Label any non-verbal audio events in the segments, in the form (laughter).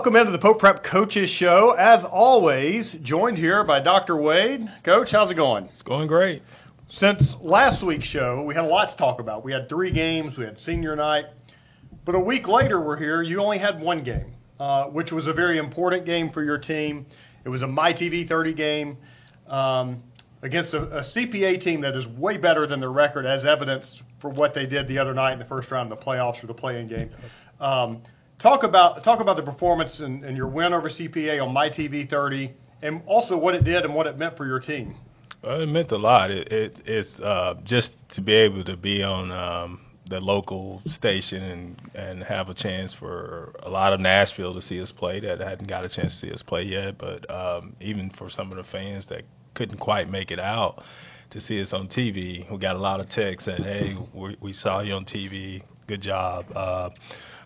Welcome into the Pope Prep Coaches Show. As always, joined here by Dr. Wade. Coach, how's it going? It's going great. Since last week's show, we had a lot to talk about. We had three games, we had senior night. But a week later, we're here. You only had one game, uh, which was a very important game for your team. It was a MyTV 30 game um, against a, a CPA team that is way better than their record, as evidenced for what they did the other night in the first round of the playoffs or the play-in game. Um, talk about talk about the performance and, and your win over CPA on MyTV 30, and also what it did and what it meant for your team. Well, it meant a lot. It, it it's uh, just to be able to be on um, the local station and and have a chance for a lot of Nashville to see us play that hadn't got a chance to see us play yet. But um, even for some of the fans that couldn't quite make it out to see us on TV, we got a lot of texts saying, "Hey, we, we saw you on TV. Good job." Uh,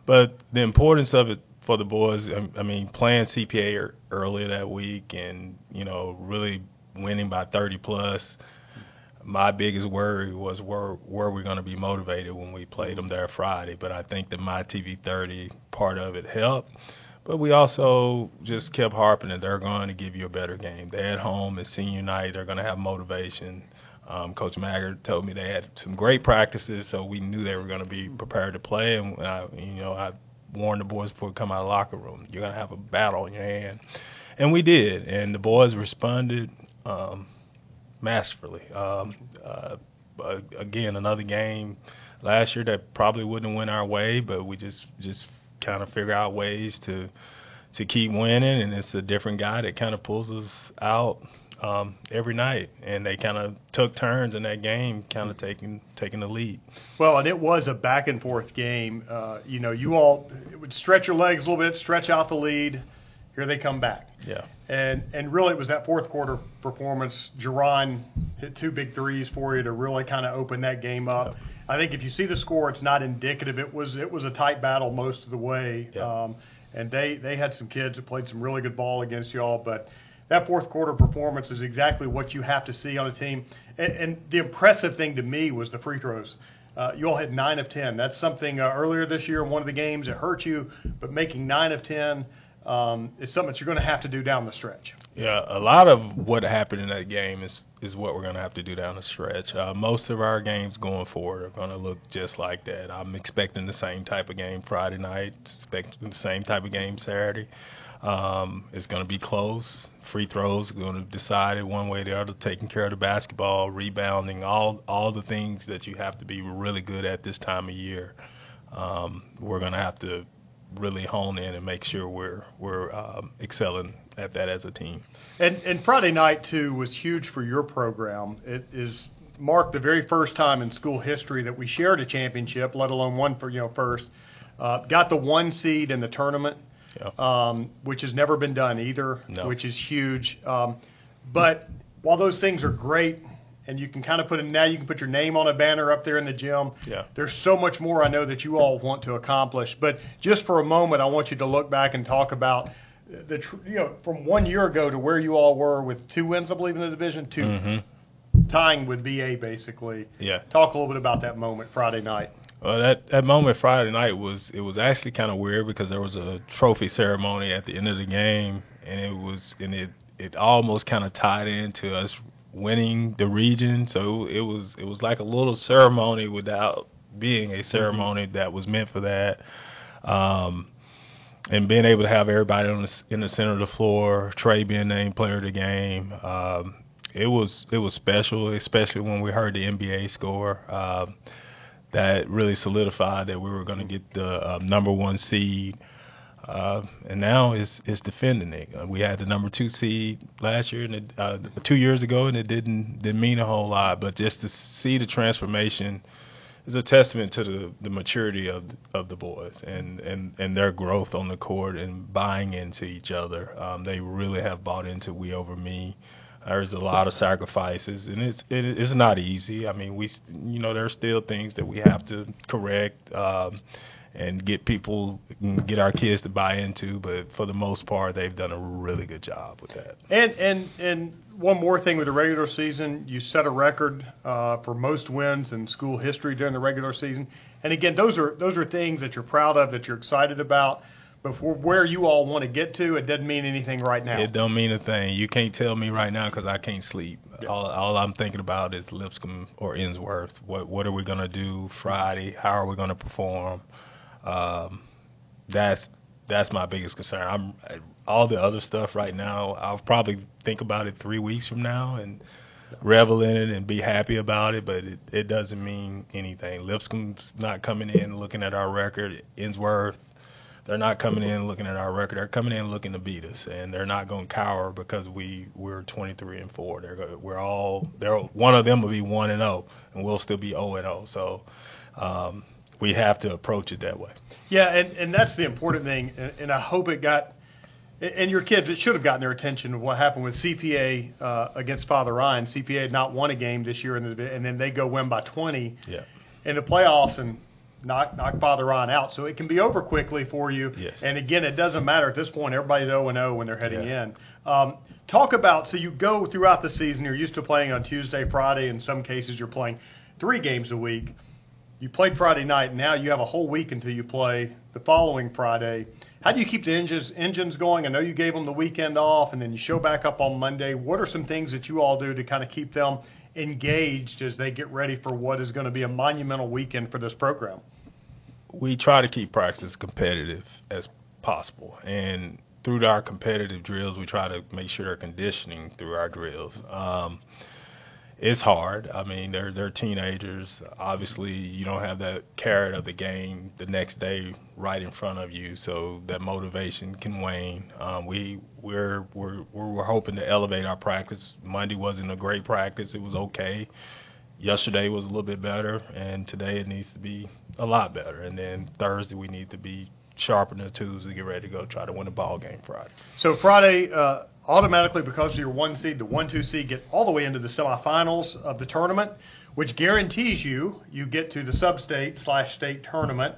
but the importance of it for the boys, I, mean, playing CPA er, earlier that week and you know really winning by 30 plus. My biggest worry was where were we going to be motivated when we played them there Friday. But I think the MyTV 30 part of it helped. But we also just kept harping that they're going to give you a better game. They're at home. It's senior night. They're going to have motivation. Um, Coach Maggard told me they had some great practices, so we knew they were going to be prepared to play. And I, you know, I warned the boys before we come out of the locker room, you're going to have a battle in your hand, and we did. And the boys responded um, masterfully. Um, uh, again, another game last year that probably wouldn't went our way, but we just just kind of figure out ways to to keep winning, and it's a different guy that kind of pulls us out um, every night, and they kind of took turns in that game, kind of taking taking the lead. Well, and it was a back and forth game. Uh, you know, you all would stretch your legs a little bit, stretch out the lead. Here they come back. Yeah. And and really, it was that fourth quarter performance. Jerron hit two big threes for you to really kind of open that game up. I think if you see the score, it's not indicative. It was it was a tight battle most of the way. Um, and they they had some kids that played some really good ball against y'all, but that fourth quarter performance is exactly what you have to see on a team. And, and the impressive thing to me was the free throws. Uh, you all had nine of ten. That's something uh, earlier this year in one of the games it hurt you, but making nine of ten um, is something that you're going to have to do down the stretch. Yeah, a lot of what happened in that game is is what we're going to have to do down the stretch. Uh, most of our games going forward are going to look just like that. I'm expecting the same type of game Friday night, expecting the same type of game Saturday. Um, it's going to be close. Free throws are going to decide it one way or the other. Taking care of the basketball, rebounding, all all the things that you have to be really good at this time of year. Um, we're going to have to really hone in and make sure we're we're um, excelling at that as a team. And and Friday night too was huge for your program. It is marked the very first time in school history that we shared a championship, let alone one for you know first. Uh, got the one seed in the tournament, um, which has never been done either, no. which is huge. Um, but while those things are great, and you can kind of put it now you can put your name on a banner up there in the gym. Yeah. There's so much more I know that you all want to accomplish, but just for a moment I want you to look back and talk about the you know from one year ago to where you all were with two wins I believe in the division, 2 mm-hmm. tying with BA basically. Yeah. Talk a little bit about that moment Friday night. Well, that that moment Friday night was it was actually kind of weird because there was a trophy ceremony at the end of the game, and it was and it it almost kind of tied into us winning the region. So it was it was like a little ceremony without being a ceremony that was meant for that. Um, and being able to have everybody on the, in the center of the floor, Trey being named player of the game, um, it was it was special, especially when we heard the NBA score. Uh, that really solidified that we were going to get the uh, number one seed uh, and now it's it's defending it. Uh, we had the number two seed last year and it, uh, two years ago, and it didn't didn't mean a whole lot. But just to see the transformation is a testament to the, the maturity of of the boys and, and, and their growth on the court and buying into each other. Um, they really have bought into we over me. There's a lot of sacrifices, and it's it, it's not easy. I mean, we you know there's still things that we have to correct. Um, and get people get our kids to buy into but for the most part they've done a really good job with that and and and one more thing with the regular season you set a record uh, for most wins in school history during the regular season and again those are those are things that you're proud of that you're excited about But for where you all want to get to, it doesn't mean anything right now. It don't mean a thing. You can't tell me right now because I can't sleep. Yeah. All, all I'm thinking about is Lipscomb or Ensworth. What what are we gonna do Friday? How are we gonna perform? Um, that's that's my biggest concern. I'm all the other stuff right now. I'll probably think about it three weeks from now and revel in it and be happy about it. But it, it doesn't mean anything. Lipscomb's not coming in looking at our record. Ensworth, they're not coming in looking at our record. They're coming in looking to beat us, and they're not going to cower because we we're 23 and four. They're we're all they're one of them will be one and zero, and we'll still be 0 and 0. So. Um, we have to approach it that way. Yeah, and, and that's the important thing, and, and I hope it got, and your kids, it should have gotten their attention. What happened with CPA uh, against Father Ryan? CPA had not won a game this year, in the, and then they go win by 20 Yeah. in the playoffs and knock knock Father Ryan out. So it can be over quickly for you. Yes. And again, it doesn't matter at this point. Everybody's 0 and 0 when they're heading Yeah. in. Um, talk about so you go throughout the season. You're used to playing on Tuesday, Friday. In some cases, you're playing three games a week. You played Friday night. And now you have a whole week until you play the following Friday. How do you keep the engines engines going? I know you gave them the weekend off, and then you show back up on Monday. What are some things that you all do to kind of keep them engaged as they get ready for what is going to be a monumental weekend for this program? We try to keep practice competitive as possible, and through our competitive drills, we try to make sure they're conditioning through our drills. Um, it's hard. I mean, they're they're teenagers. Obviously, you don't have that carrot of the game the next day right in front of you, so that motivation can wane. Um, we we're we're we're hoping to elevate our practice. Monday wasn't a great practice. It was okay yesterday was a little bit better, and today it needs to be a lot better. And then Thursday we need to be sharpening the tools to get ready to go try to win a ball game Friday. So Friday, uh, automatically because of your one seed, the one two seed get all the way into the semifinals of the tournament, which guarantees you you get to the sub-state slash state tournament.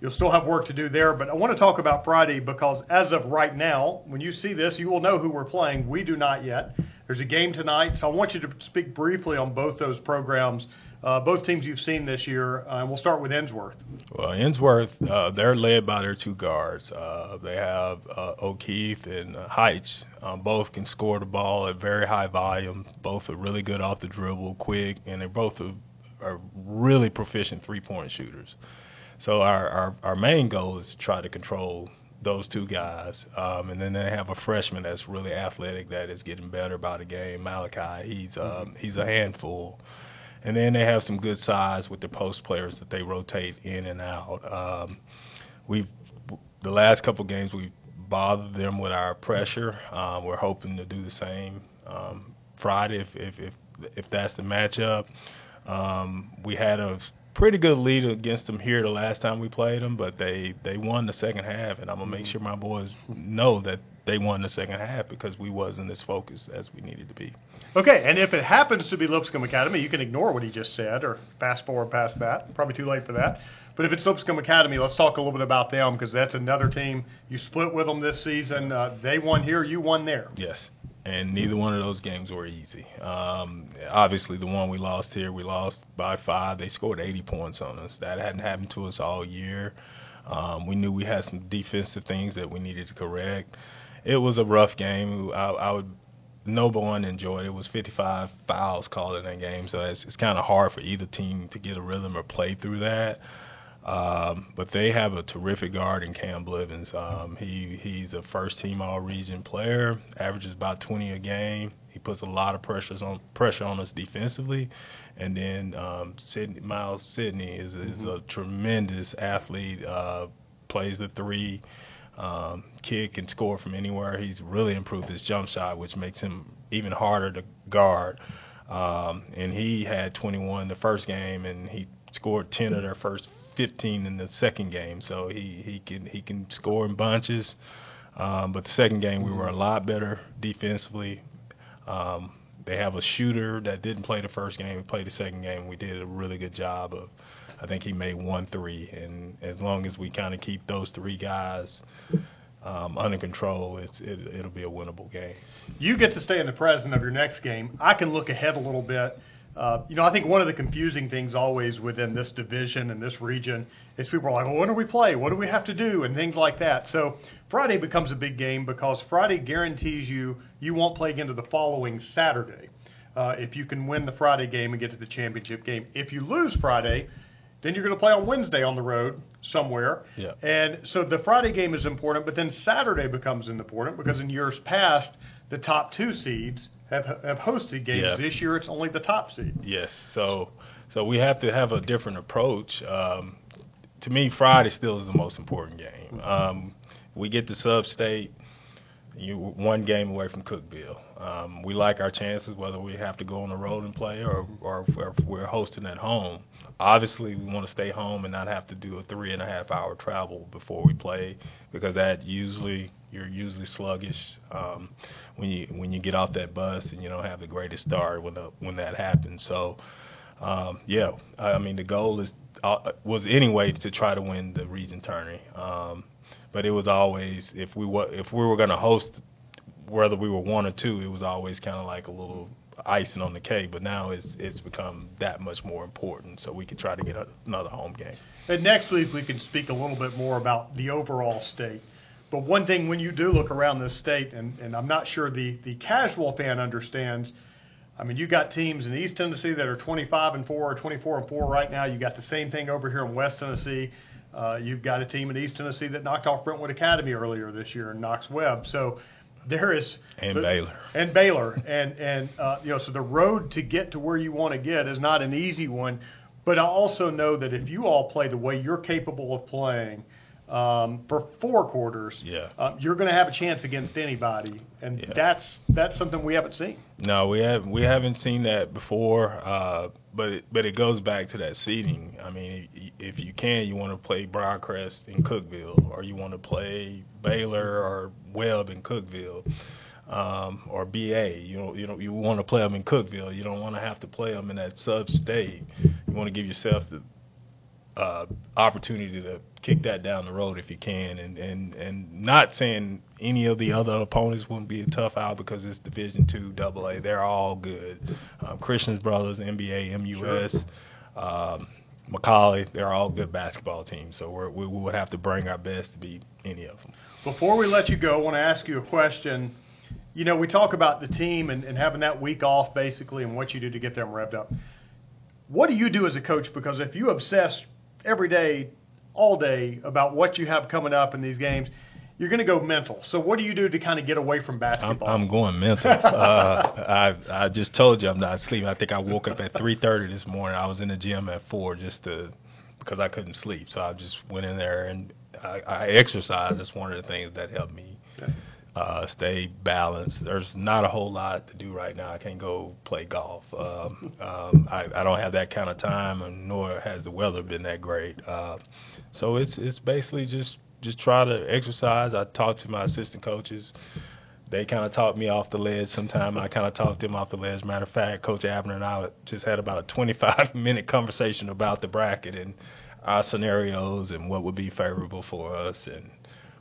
You'll still have work to do there, but I want to talk about Friday because as of right now, when you see this, you will know who we're playing. We do not yet. There's a game tonight, so I want you to speak briefly on both those programs, uh, both teams you've seen this year, uh, and we'll start with Ensworth. Well, Ensworth, uh, they're led by their two guards. Uh, they have uh, O'Keefe and uh. Um, both can score the ball at very high volume. Both are really good off the dribble, quick, and they're both are, are really proficient three-point shooters. So our, our our main goal is to try to control those two guys, um, and then they have a freshman that's really athletic that is getting better by the game. Malachi, he's um, he's a handful, and then they have some good size with the post players that they rotate in and out. Um, we've the last couple games we bothered them with our pressure. Um, we're hoping to do the same um, Friday if if if if that's the matchup. Um, we had a pretty good lead against them here the last time we played them, but they they won the second half, and I'm gonna make sure my boys know that they won the second half because we wasn't as focused as we needed to be. Okay, and if it happens to be Lipscomb Academy, you can ignore what he just said or fast forward past that. Probably too late for that. But if it's Lipscomb Academy, let's talk a little bit about them because that's another team. You split with them this season. Uh, they won here, you won there. Yes, and neither one of those games were easy. Um, obviously, the one we lost here, we lost by five. They scored 80 points on us. That hadn't happened to us all year. Um, we knew we had some defensive things that we needed to correct. It was a rough game. I, I would no one enjoyed it. It was 55 fouls called in that game, so it's, it's kind of hard for either team to get a rhythm or play through that. Um, but they have a terrific guard in Cam Blivens. Um, he he's a first team All Region player, averages about 20 a game. He puts a lot of pressures on pressure on us defensively, and then um, Sidney, Miles Sidney is is a tremendous athlete. Uh, plays the three. Um, kid can score from anywhere. He's really improved his jump shot, which makes him even harder to guard. Um, and he had 21 the first game, and he scored 10 of their first 15 in the second game. So he, he can he can score in bunches. Um, but the second game we were a lot better defensively. Um, they have a shooter that didn't play the first game. We played the second game. We did a really good job of. I think he made one three, and as long as we kind of keep those three guys um, under control, it's it, it'll be a winnable game. You get to stay in the present of your next game. I can look ahead a little bit. Uh, you know, I think one of the confusing things always within this division and this region is people are like, well, when do we play? What do we have to do? And things like that. So Friday becomes a big game because Friday guarantees you you won't play again to the following Saturday. Uh, if you can win the Friday game and get to the championship game. If you lose Friday, then you're going to play on Wednesday on the road somewhere. Yeah. And so the Friday game is important, but then Saturday becomes important because in years past, the top two seeds have have hosted games. Yeah. This year, it's only the top seed. Yes. So so we have to have a different approach. Um, to me, Friday still is the most important game. Um, we get to sub state. You one game away from Cookeville. Um, we like our chances whether we have to go on the road and play or or if we're- if we're hosting at home. Obviously, we want to stay home and not have to do a three and a half hour travel before we play because that usually you're usually sluggish um, when you when you get off that bus and you don't have the greatest start when the, when that happens. So um, yeah, I I mean the goal is uh, was anyway to try to win the region tourney. Um, but it was always if we were if we were going to host, whether we were one or two, it was always kind of like a little icing on the cake. But now it's it's become that much more important, so we can try to get a, another home game. And next week we can speak a little bit more about the overall state. But one thing when you do look around this state, and, and I'm not sure the, the casual fan understands, I mean, you got teams in East Tennessee that are 25 and 4 or 24 and 4 right now. You got the same thing over here in West Tennessee. Uh, you've got a team in East Tennessee that knocked off Brentwood Academy earlier this year in Knox Webb. So there is And the- Baylor. and Baylor, and and uh, you know, so the road to get to where you want to get is not an easy one. But I also know that if you all play the way you're capable of playing um, for four quarters, Yeah. uh, you're going to have a chance against anybody, and Yeah. that's that's something we haven't seen. No, we have we haven't seen that before. Uh, but it, but it goes back to that seeding. I mean, if you can, you want to play Briarcrest in Cookeville, or you want to play Baylor or Webb in Cookeville, um, or BA. You know, you know, you want to play them in Cookeville. You don't want to have to play them in that sub state. You want to give yourself the uh, opportunity to kick that down the road if you can, and and and not saying any of the other opponents wouldn't be a tough out because it's Division Two Double A. They're all good. Um, Christian's Brothers, MBA, MUS, um, McCallie. They're all good basketball teams. So we're, we we would have to bring our best to beat any of them. Before we let you go, I want to ask you a question. You know, we talk about the team and, and having that week off basically and what you do to get them revved up. What do you do as a coach? Because if you obsess every day, all day about what you have coming up in these games, you're going to go mental. So what do you do to kind of get away from I'm, basketball? I'm going mental. (laughs) Uh, I I just told you I'm not sleeping. I think I woke up at 3:30 this morning. I was in the gym at four just to because I couldn't sleep. So I just went in there and I, I exercise. That's one of the things that helped me uh, stay balanced. There's not a whole lot to do right now. I can't go play golf. Um, um, I, I don't have that kind of time, and nor has the weather been that great. Uh, so it's it's basically just just try to exercise. I talk to my assistant coaches. They kind of talk me off the ledge sometime. I kind of talk them off the ledge. Matter of fact, Coach Abner and I just had about a 25 (laughs) minute conversation about the bracket and our scenarios and what would be favorable for us and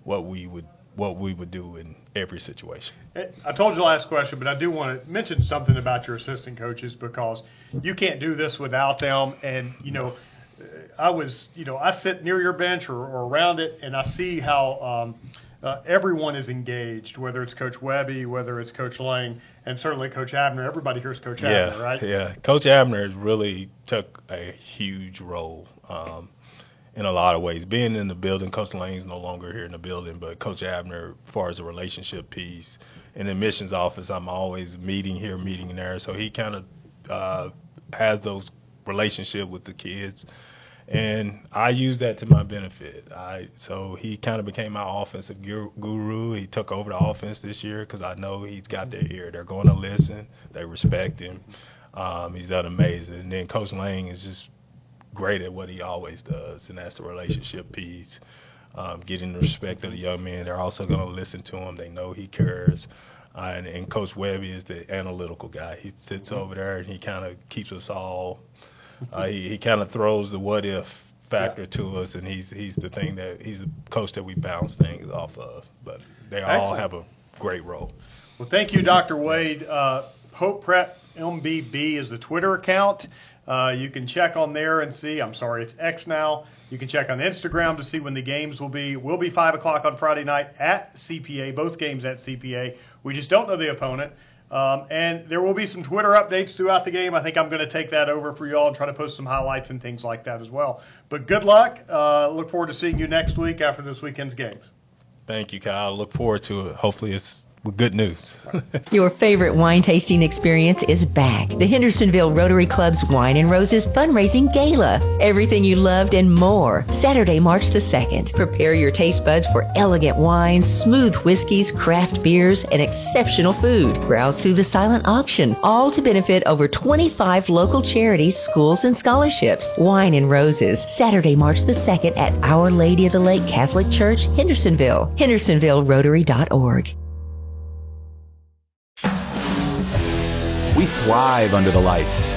what we would what we would do in every situation. I told you last question, but I do want to mention something about your assistant coaches because you can't do this without them. And you know, uh, I was, you know, I sit near your bench or, or around it, and I see how um, uh, everyone is engaged, whether it's Coach Webby, whether it's Coach Lang, and certainly Coach Abner. Everybody here's Coach yeah, Abner, right? Yeah, Coach Abner has really took a huge role um, in a lot of ways. Being in the building, Coach Lane's no longer here in the building, but Coach Abner, as far as the relationship piece, in the admissions office, I'm always meeting here, meeting there. So he kind of uh, has those relationship with the kids. And I use that to my benefit. I so he kind of became my offensive guru. He took over the offense this year because I know he's got their ear. They're going to listen. They respect him. Um, he's done amazing. And then Coach Lang is just great at what he always does, and that's the relationship piece. Um, getting the respect of the young men. They're also going to listen to him. They know he cares. Uh, and, and Coach Webby is the analytical guy. He sits over there and he kind of keeps us all. Uh, he he kind of throws the what if factor to us, and he's he's the thing that he's the coach that we bounce things off of. But they all have a great role. Well, thank you, Dr. Wade. Uh, Pope Prep MBB is the Twitter account. Uh, you can check on there and see. I'm sorry, it's X now. You can check on Instagram to see when the games will be. Will be five o'clock on Friday night at CPA. Both games at CPA. We just don't know the opponent. Um, and there will be some Twitter updates throughout the game. I think I'm going to take that over for you all and try to post some highlights and things like that as well. But good luck. Uh, look forward to seeing you next week after this weekend's games. Thank you, Kyle. Look forward to it. Hopefully, it's good news. (laughs) Your favorite wine tasting experience is back. The Hendersonville Rotary Club's Wine and Roses fundraising gala. Everything you loved and more. Saturday, March the 2nd. Prepare your taste buds for elegant wines, smooth whiskeys, craft beers, and exceptional food. Browse through the silent auction, all to benefit over 25 local charities, schools, and scholarships. Wine and Roses. Saturday, March the 2nd at Our Lady of the Lake Catholic Church, Hendersonville. HendersonvilleRotary.org. thrive under the lights.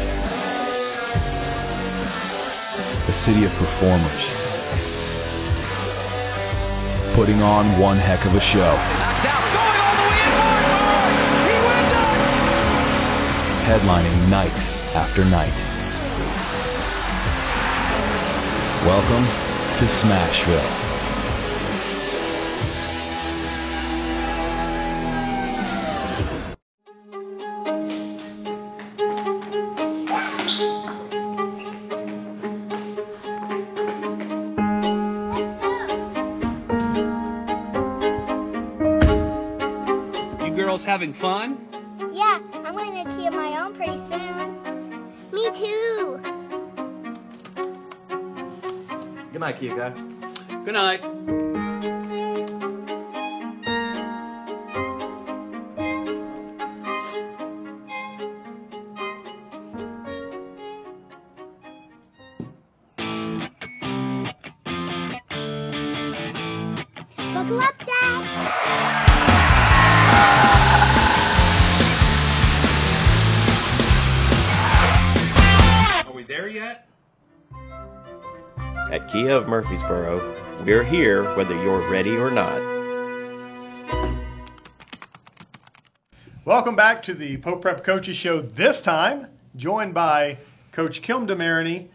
The city of performers. Putting on one heck of a show. Headlining night after night. Welcome to Smashville. Fun? Yeah, I'm going to key of my own pretty soon. Me too. Good night, Kia. Good night. Yet? At Kia of Murfreesboro, we're here whether you're ready or not. Welcome back to the Pope Prep Coaches Show. This time, joined by Coach Kim DeMarigny.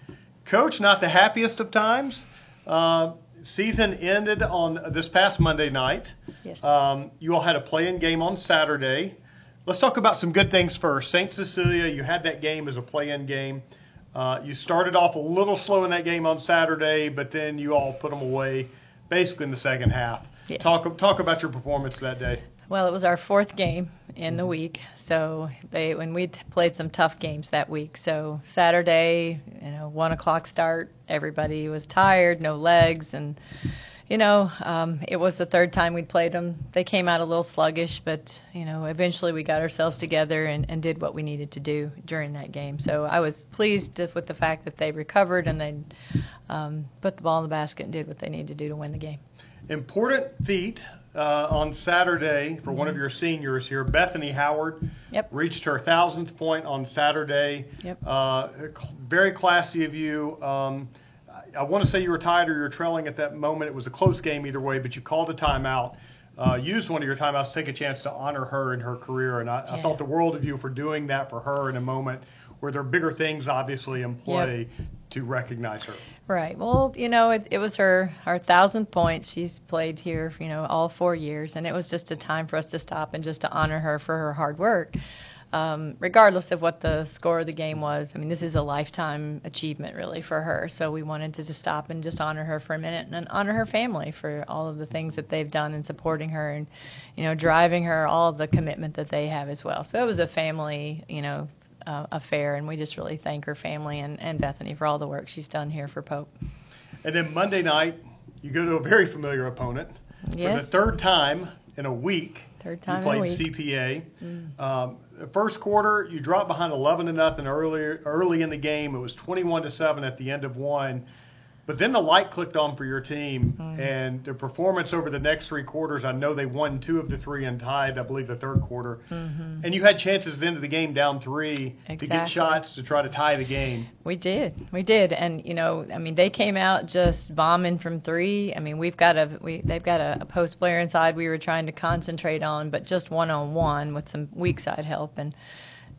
Coach, not the happiest of times. Uh, season ended on this past Monday night. Yes. Um, you all had a play-in game on Saturday. Let's talk about some good things first. St. Cecilia, you had that game as a play-in game. Uh, you started off a little slow in that game on Saturday, but then you all put them away basically in the second half. Yeah. Talk talk about your performance that day. Well, it was our fourth game in the week, so they when we played some tough games that week. So Saturday, you know, one o'clock start. Everybody was tired, no legs, and you know, um, it was the third time we'd played them. They came out a little sluggish, but you know, eventually we got ourselves together and, and did what we needed to do during that game. So I was pleased with the fact that they recovered and they um, put the ball in the basket and did what they needed to do to win the game. Important feat uh, on Saturday for one of your seniors here. Bethany Howard Mm-hmm. Yep. reached her thousandth point on Saturday. Yep. Uh, very classy of you. Um, I, want to say you were tied or you were trailing at that moment. It was a close game either way, but you called a timeout. Uh, used one of your timeouts to take a chance to honor her and her career, and I, I thought the world of you for doing that for her in a moment where there are bigger things obviously in play to recognize her. Right. Well, you know, it, it was her her thousandth point. She's played here, you know, all four years, and it was just a time for us to stop and just to honor her for her hard work. Um, regardless of what the score of the game was, I mean, this is a lifetime achievement really for her. So we wanted to just stop and just honor her for a minute and honor her family for all of the things that they've done in supporting her and, you know, driving her, all of the commitment that they have as well. So it was a family, you know, uh, affair, and we just really thank her family and, and Bethany for all the work she's done here for Pope. And then Monday night, you go to a very familiar opponent for the third time in a week. Third time you in a played week. CPA. Mm. Um, the first quarter, you dropped behind 11 to nothing earlier early in the game. It was 21 to seven at the end of one. But then the light clicked on for your team, Mm. and the performance over the next three quarters. I know they won two of the three and tied, I believe, the third quarter. Mhm. And you had chances at the end of the game down three to get shots to try to tie the game. We did, we did, and you know, I mean, they came out just bombing from three. I mean, we've got a we they've got a, a post player inside we were trying to concentrate on, but just one on one with some weak side help, and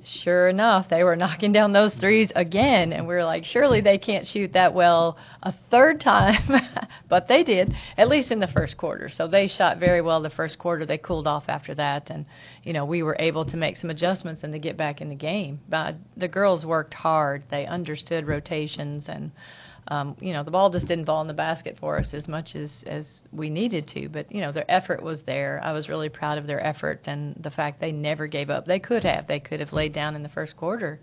sure enough, they were knocking down those threes again, and we were like, surely they can't shoot that well a third time, (laughs) but they did, at least in the first quarter. So they shot very well the first quarter. They cooled off after that, and you know we were able to make some adjustments and to get back in the game. But the girls worked hard. They understood rotations and um, you know, the ball just didn't fall in the basket for us as much as as we needed to. But you know, their effort was there. I was really proud of their effort and the fact they never gave up. They could have. They could have laid down in the first quarter,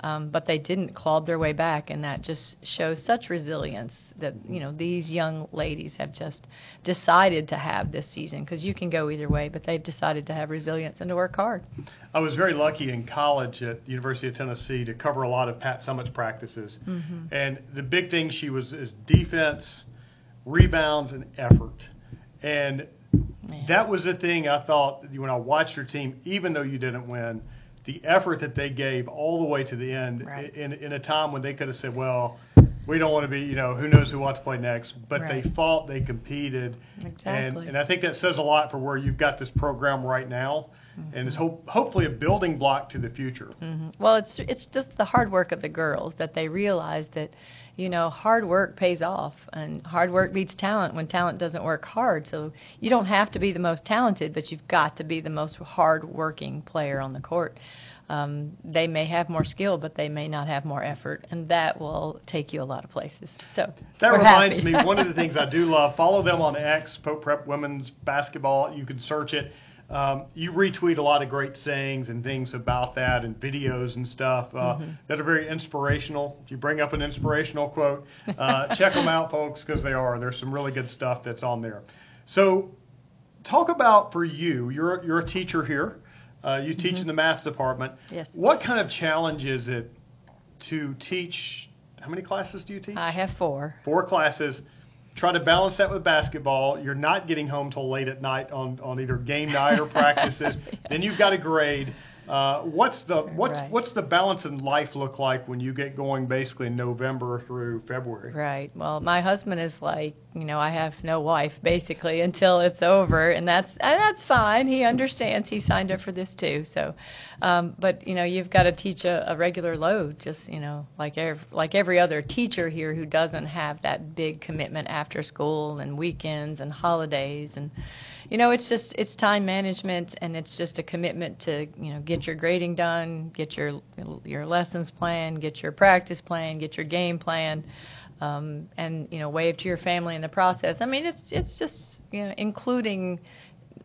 um, but they didn't clawed their way back, and that just shows such resilience that you know these young ladies have just decided to have this season because you can go either way, but they've decided to have resilience and to work hard. I was very lucky in college at the University of Tennessee to cover a lot of Pat Summitt's practices, mm-hmm. and the big thing she was is defense, rebounds, and effort, and Man. that was the thing I thought when I watched her team, even though you didn't win the effort that they gave all the way to the end right. in, in a time when they could have said, well, we don't want to be, you know, who knows who wants to play next. But right. they fought, they competed. Exactly. And, and I think that says a lot for where you've got this program right now. Mm-hmm. And it's hope, hopefully a building block to the future. Mm-hmm. Well, it's it's just the hard work of the girls that they realize that you know, hard work pays off, and hard work beats talent when talent doesn't work hard. So you don't have to be the most talented, but you've got to be the most hard-working player on the court. Um, they may have more skill, but they may not have more effort, and that will take you a lot of places. So that reminds me one of the (laughs) things I do love. Follow them on X, Pope Prep Women's Basketball. You can search it. Um, you retweet a lot of great sayings and things about that and videos and stuff uh, mm-hmm. that are very inspirational. If you bring up an inspirational quote, uh, check them out, folks, because they are. There's some really good stuff that's on there. So, talk about for you. You're you're a teacher here. Uh, you teach mm-hmm. in the math department. Yes. What kind of challenge is it to teach? How many classes do you teach? I have four. Four classes try to balance that with basketball. You're not getting home till late at night on, on either game night or (laughs) practices. yeah. Then you've got a grade. Uh, what's the what's right. what's the balance in life look like when you get going basically in November through February? Right. Well, my husband is like, you know, I have no wife basically (laughs) until it's over, and that's and that's fine. He understands. He signed up for this too. So, um, but you know, you've got to teach a, a regular load, just you know, like every, like every other teacher here who doesn't have that big commitment after school and weekends and holidays and you know, it's just it's time management and it's just a commitment to you know get your grading done, get your your lessons planned, get your practice plan, get your game plan, um, and you know wave to your family in the process. I mean, it's it's just you know including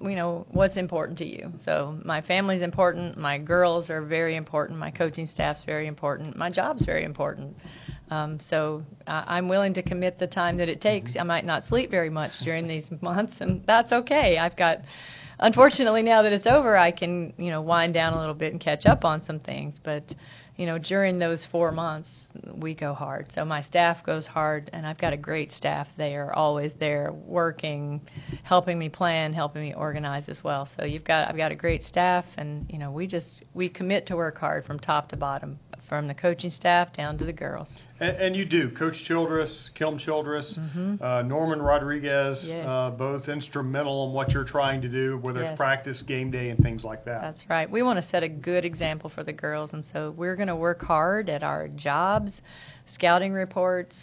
you know what's important to you. So my family's important, my girls are very important, my coaching staff's very important, my job's very important. Um, so I, I'm willing to commit the time that it takes. Mm-hmm. I might not sleep very much during these (laughs) months, and that's okay. I've got, unfortunately, now that it's over, I can you know wind down a little bit and catch up on some things. But you know, during those four months, we go hard. So my staff goes hard, and I've got a great staff. They are always there, working, helping me plan, helping me organize as well. So you've got, I've got a great staff, and you know, we just we commit to work hard from top to bottom from the coaching staff down to the girls. And, and you do, Coach Childress, Kilm Childress, mm-hmm. uh, Norman Rodriguez, yes. uh, both instrumental in what you're trying to do, whether yes. it's practice, game day, and things like that. That's right. We want to set a good example for the girls, and so we're going to work hard at our jobs, scouting reports.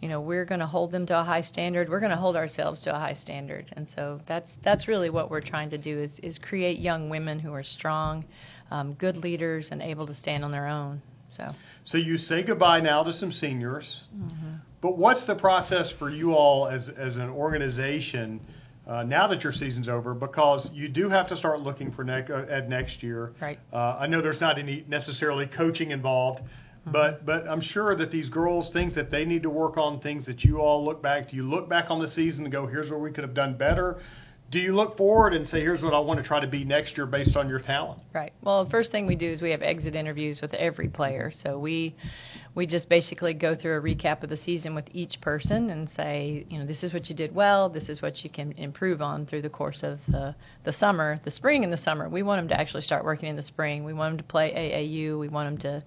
You know, we're going to hold them to a high standard. We're going to hold ourselves to a high standard, and so that's that's really what we're trying to do is is create young women who are strong, um, good leaders, and able to stand on their own. So. So you say goodbye now to some seniors, mm-hmm. but what's the process for you all as as an organization uh, now that your season's over? Because you do have to start looking for ne- uh, at next year. Right. Uh, I know there's not any necessarily coaching involved, mm-hmm. but but I'm sure that these girls things that they need to work on, things that you all look back. Do you look back on the season and go, here's where we could have done better? Do you look forward and say, here's what I want to try to be next year based on your talent? Right. Well, the first thing we do is we have exit interviews with every player. So we we just basically go through a recap of the season with each person and say, you know, this is what you did well, this is what you can improve on through the course of the the summer, the spring and the summer. We want them to actually start working in the spring. We want them to play AAU. We want them to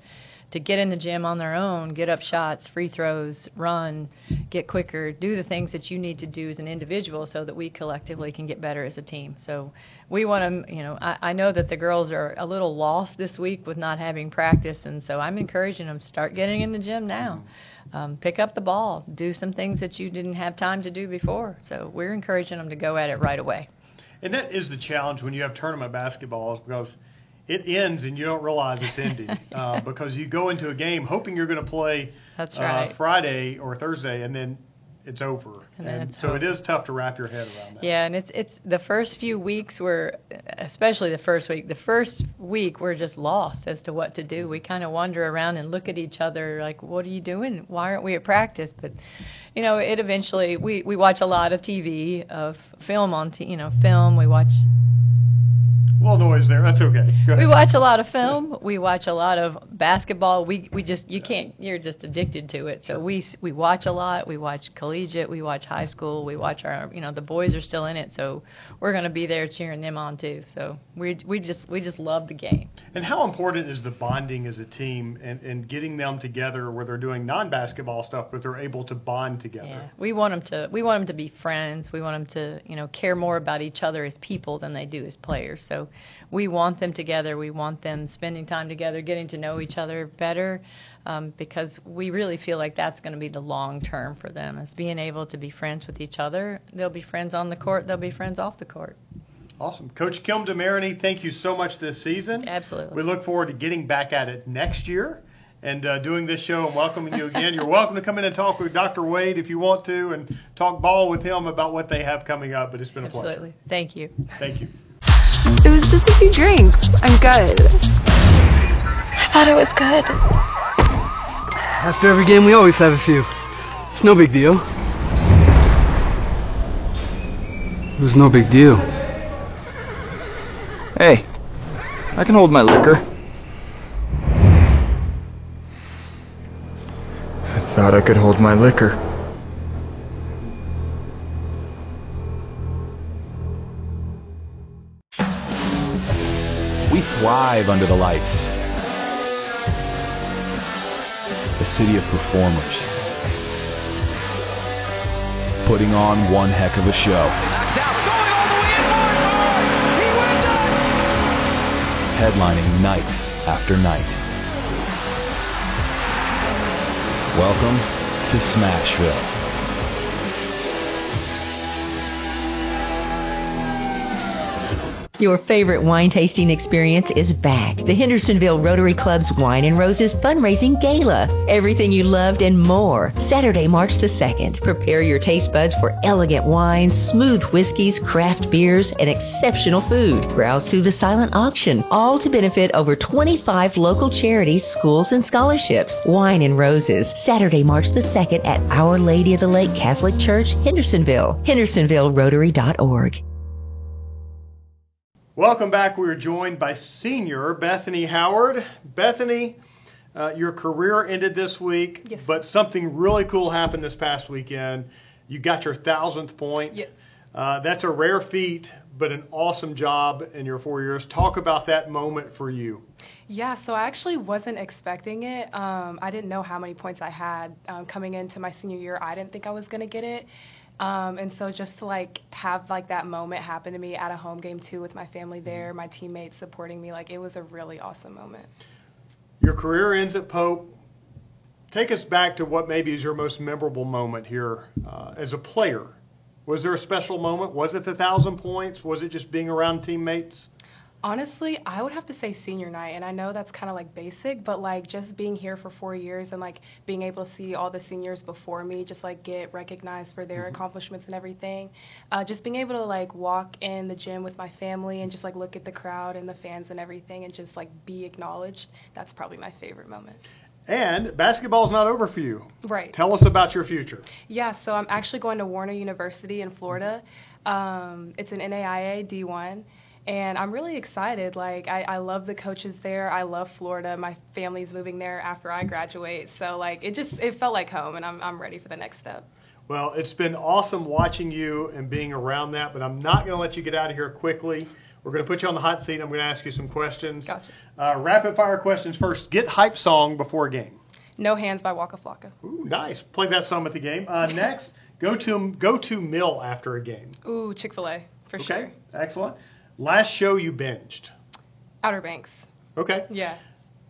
to get in the gym on their own, get up shots, free throws, run, get quicker, do the things that you need to do as an individual so that we collectively can get better as a team. So we want to, you know, I, I know that the girls are a little lost this week with not having practice, and so I'm encouraging them start getting in the gym now. Um, pick up the ball, do some things that you didn't have time to do before. So we're encouraging them to go at it right away. And that is the challenge when you have tournament basketballs because it ends and you don't realize it's ending (laughs) uh, because you go into a game hoping you're going to play That's uh. Friday or Thursday and then it's over. And then it's so over. is tough to wrap your head around that. Yeah, and it's it's the first few weeks were, especially the first week. The first week we're just lost as to what to do. We kind of wander around and look at each other like, "What are you doing? Why aren't we at practice?" But, you know, it eventually we we watch a lot of TV, of film on, t- you know, film. We watch little noise there. That's okay. We watch a lot of film. We watch a lot of basketball. We we just you can't. You're just addicted to it. So we we watch a lot. We watch collegiate. We watch high school. We watch our you know the boys are still in it. So we're going to be there cheering them on too. So we we just we just love the game. And how important is the bonding as a team and, and getting them together where they're doing non-basketball stuff, but they're able to bond together? Yeah, we want them to we want them to be friends. We want them to you know care more about each other as people than they do as players. So we want them together. We want them spending time together, getting to know each other better, um, because we really feel like that's going to be the long term for them. Is being able to be friends with each other. They'll be friends on the court. They'll be friends off the court. Awesome. Coach Kim DeMarigny, thank you so much this season. Absolutely. We look forward to getting back at it next year and uh, doing this show and welcoming you again. You're welcome to come in and talk with Dr. Wade if you want to and talk ball with him about what they have coming up, but it's been a pleasure. Absolutely. Thank you. Thank you. It was just a few drinks. I'm good. I thought it was good. After every game, we always have a few. It's no big deal. It was no big deal. Hey, I can hold my liquor. I thought I could hold my liquor. Thrive under the lights. The city of performers. Putting on one heck of a show. Headlining night after night. Welcome to Smashville. Your favorite wine tasting experience is back. The Hendersonville Rotary Club's Wine and Roses Fundraising Gala. Everything you loved and more. Saturday, March the 2nd. Prepare your taste buds for elegant wines, smooth whiskeys, craft beers, and exceptional food. Browse through the silent auction, all to benefit over 25 local charities, schools, and scholarships. Wine and Roses. Saturday, March the 2nd at Our Lady of the Lake Catholic Church, Hendersonville. HendersonvilleRotary.org. Welcome back. We are joined by senior Bethany Howard. Bethany, uh, your career ended this week, Yes. but something really cool happened this past weekend. You got your thousandth point. Yes. Uh, that's a rare feat, but an awesome job in your four years. Talk about that moment for you. Yeah, so I actually wasn't expecting it. Um, I didn't know how many points I had um, coming into my senior year. I didn't think I was going to get it. Um, and so just to like have like that moment happen to me at a home game too with my family there, my teammates supporting me, like it was a really awesome moment. Your career ends at Pope. Take us back to what maybe is your most memorable moment here uh, as a player. Was there a special moment? Was it the thousand points? Was it just being around teammates? Honestly, I would have to say senior night, and I know that's kind of like basic, but like just being here for four years and like being able to see all the seniors before me just like get recognized for their accomplishments and everything. Uh, just being able to like walk in the gym with my family and just like look at the crowd and the fans and everything and just like be acknowledged. That's probably my favorite moment. And basketball's not over for you. Right. Tell us about your future. Yeah, so I'm actually going to Warner University in Florida. Um, it's an NAIA D1, and I'm really excited. Like, I, I love the coaches there. I love Florida. My family's moving there after I graduate, so like it just it felt like home, and I'm I'm ready for the next step. Well, it's been awesome watching you and being around that, but I'm not going to let you get out of here quickly. We're going to put you on the hot seat. I'm going to ask you some questions. Gotcha. Uh, rapid fire questions first. Get hype song before a game. No Hands by Waka Flocka. Ooh, nice. Play that song at the game. Uh, next, go to go to meal after a game. Ooh, Chick fil A, for okay, sure. Okay, excellent. Last show you binged. Outer Banks. Okay. Yeah,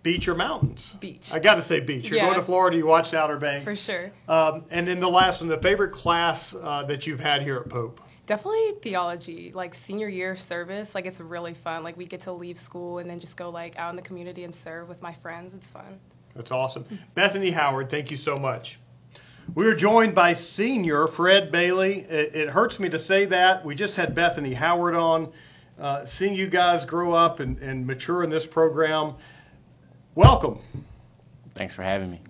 Beach or mountains? beach. I got to say beach. You're Yeah. going to Florida. You watched Outer Banks. For sure. Um, and then the last one, the favorite class uh, that you've had here at Pope. Definitely theology, like senior year service. Like it's really fun. Like we get to leave school and then just go like out in the community and serve with my friends. It's fun. That's awesome. Bethany Howard, thank you so much. We are joined by senior Fred Bailey. It, it hurts me to say that. We just had Bethany Howard on. Uh, seeing you guys grow up and, and mature in this program, welcome. Thanks for having me.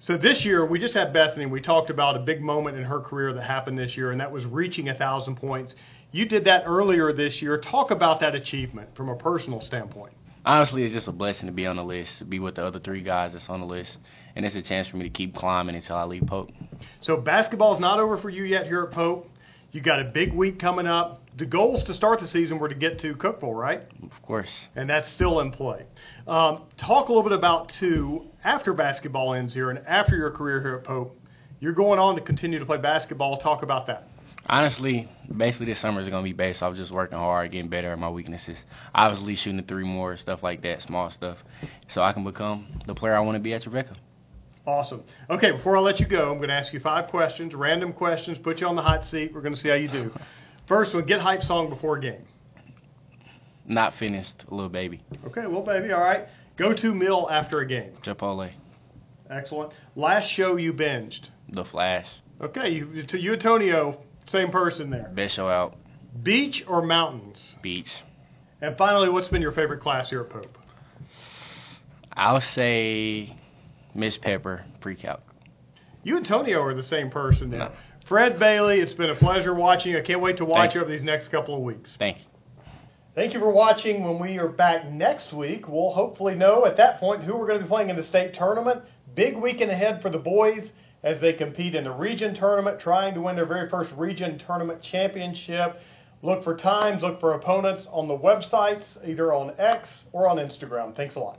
So this year we just had Bethany. and We talked about a big moment in her career that happened this year, and that was reaching a thousand points. You did that earlier this year. Talk about that achievement from a personal standpoint. Honestly, it's just a blessing to be on the list, to be with the other three guys that's on the list, and it's a chance for me to keep climbing until I leave Pope. So basketball's not over for you yet here at Pope. You got a big week coming up. The goals to start the season were to get to Cookeville, right? Of course. And that's still in play. Um, talk a little bit about two after basketball ends here and after your career here at Pope. You're going on to continue to play basketball. Talk about that. Honestly, basically this summer is going to be based off just working hard, getting better at my weaknesses. Obviously, shooting the three more, stuff like that, small stuff, so I can become the player I want to be at Rebecca. Awesome. Okay, before I let you go, I'm going to ask you five questions, random questions, put you on the hot seat. We're going to see how you do. (laughs) First one, get hype song before game. Not finished, Lil Baby. Okay, Lil Baby, all right. Go to meal after a game. Chipotle. Excellent. Last show you binged. The Flash. Okay, you, to you, Antonio, same person there. Best show out. Beach or mountains? Beach. And finally, what's been your favorite class here at Pope? I'll say Miss Pepper, pre-calc. You and Antonio are the same person there. No. Fred Bailey, it's been a pleasure watching. I can't wait to watch Thanks. you over these next couple of weeks. Thank you. Thank you for watching. When we are back next week, we'll hopefully know at that point who we're going to be playing in the state tournament. Big weekend ahead for the boys as they compete in the region tournament, trying to win their very first region tournament championship. Look for times, look for opponents on the websites, either on X or on Instagram. Thanks a lot.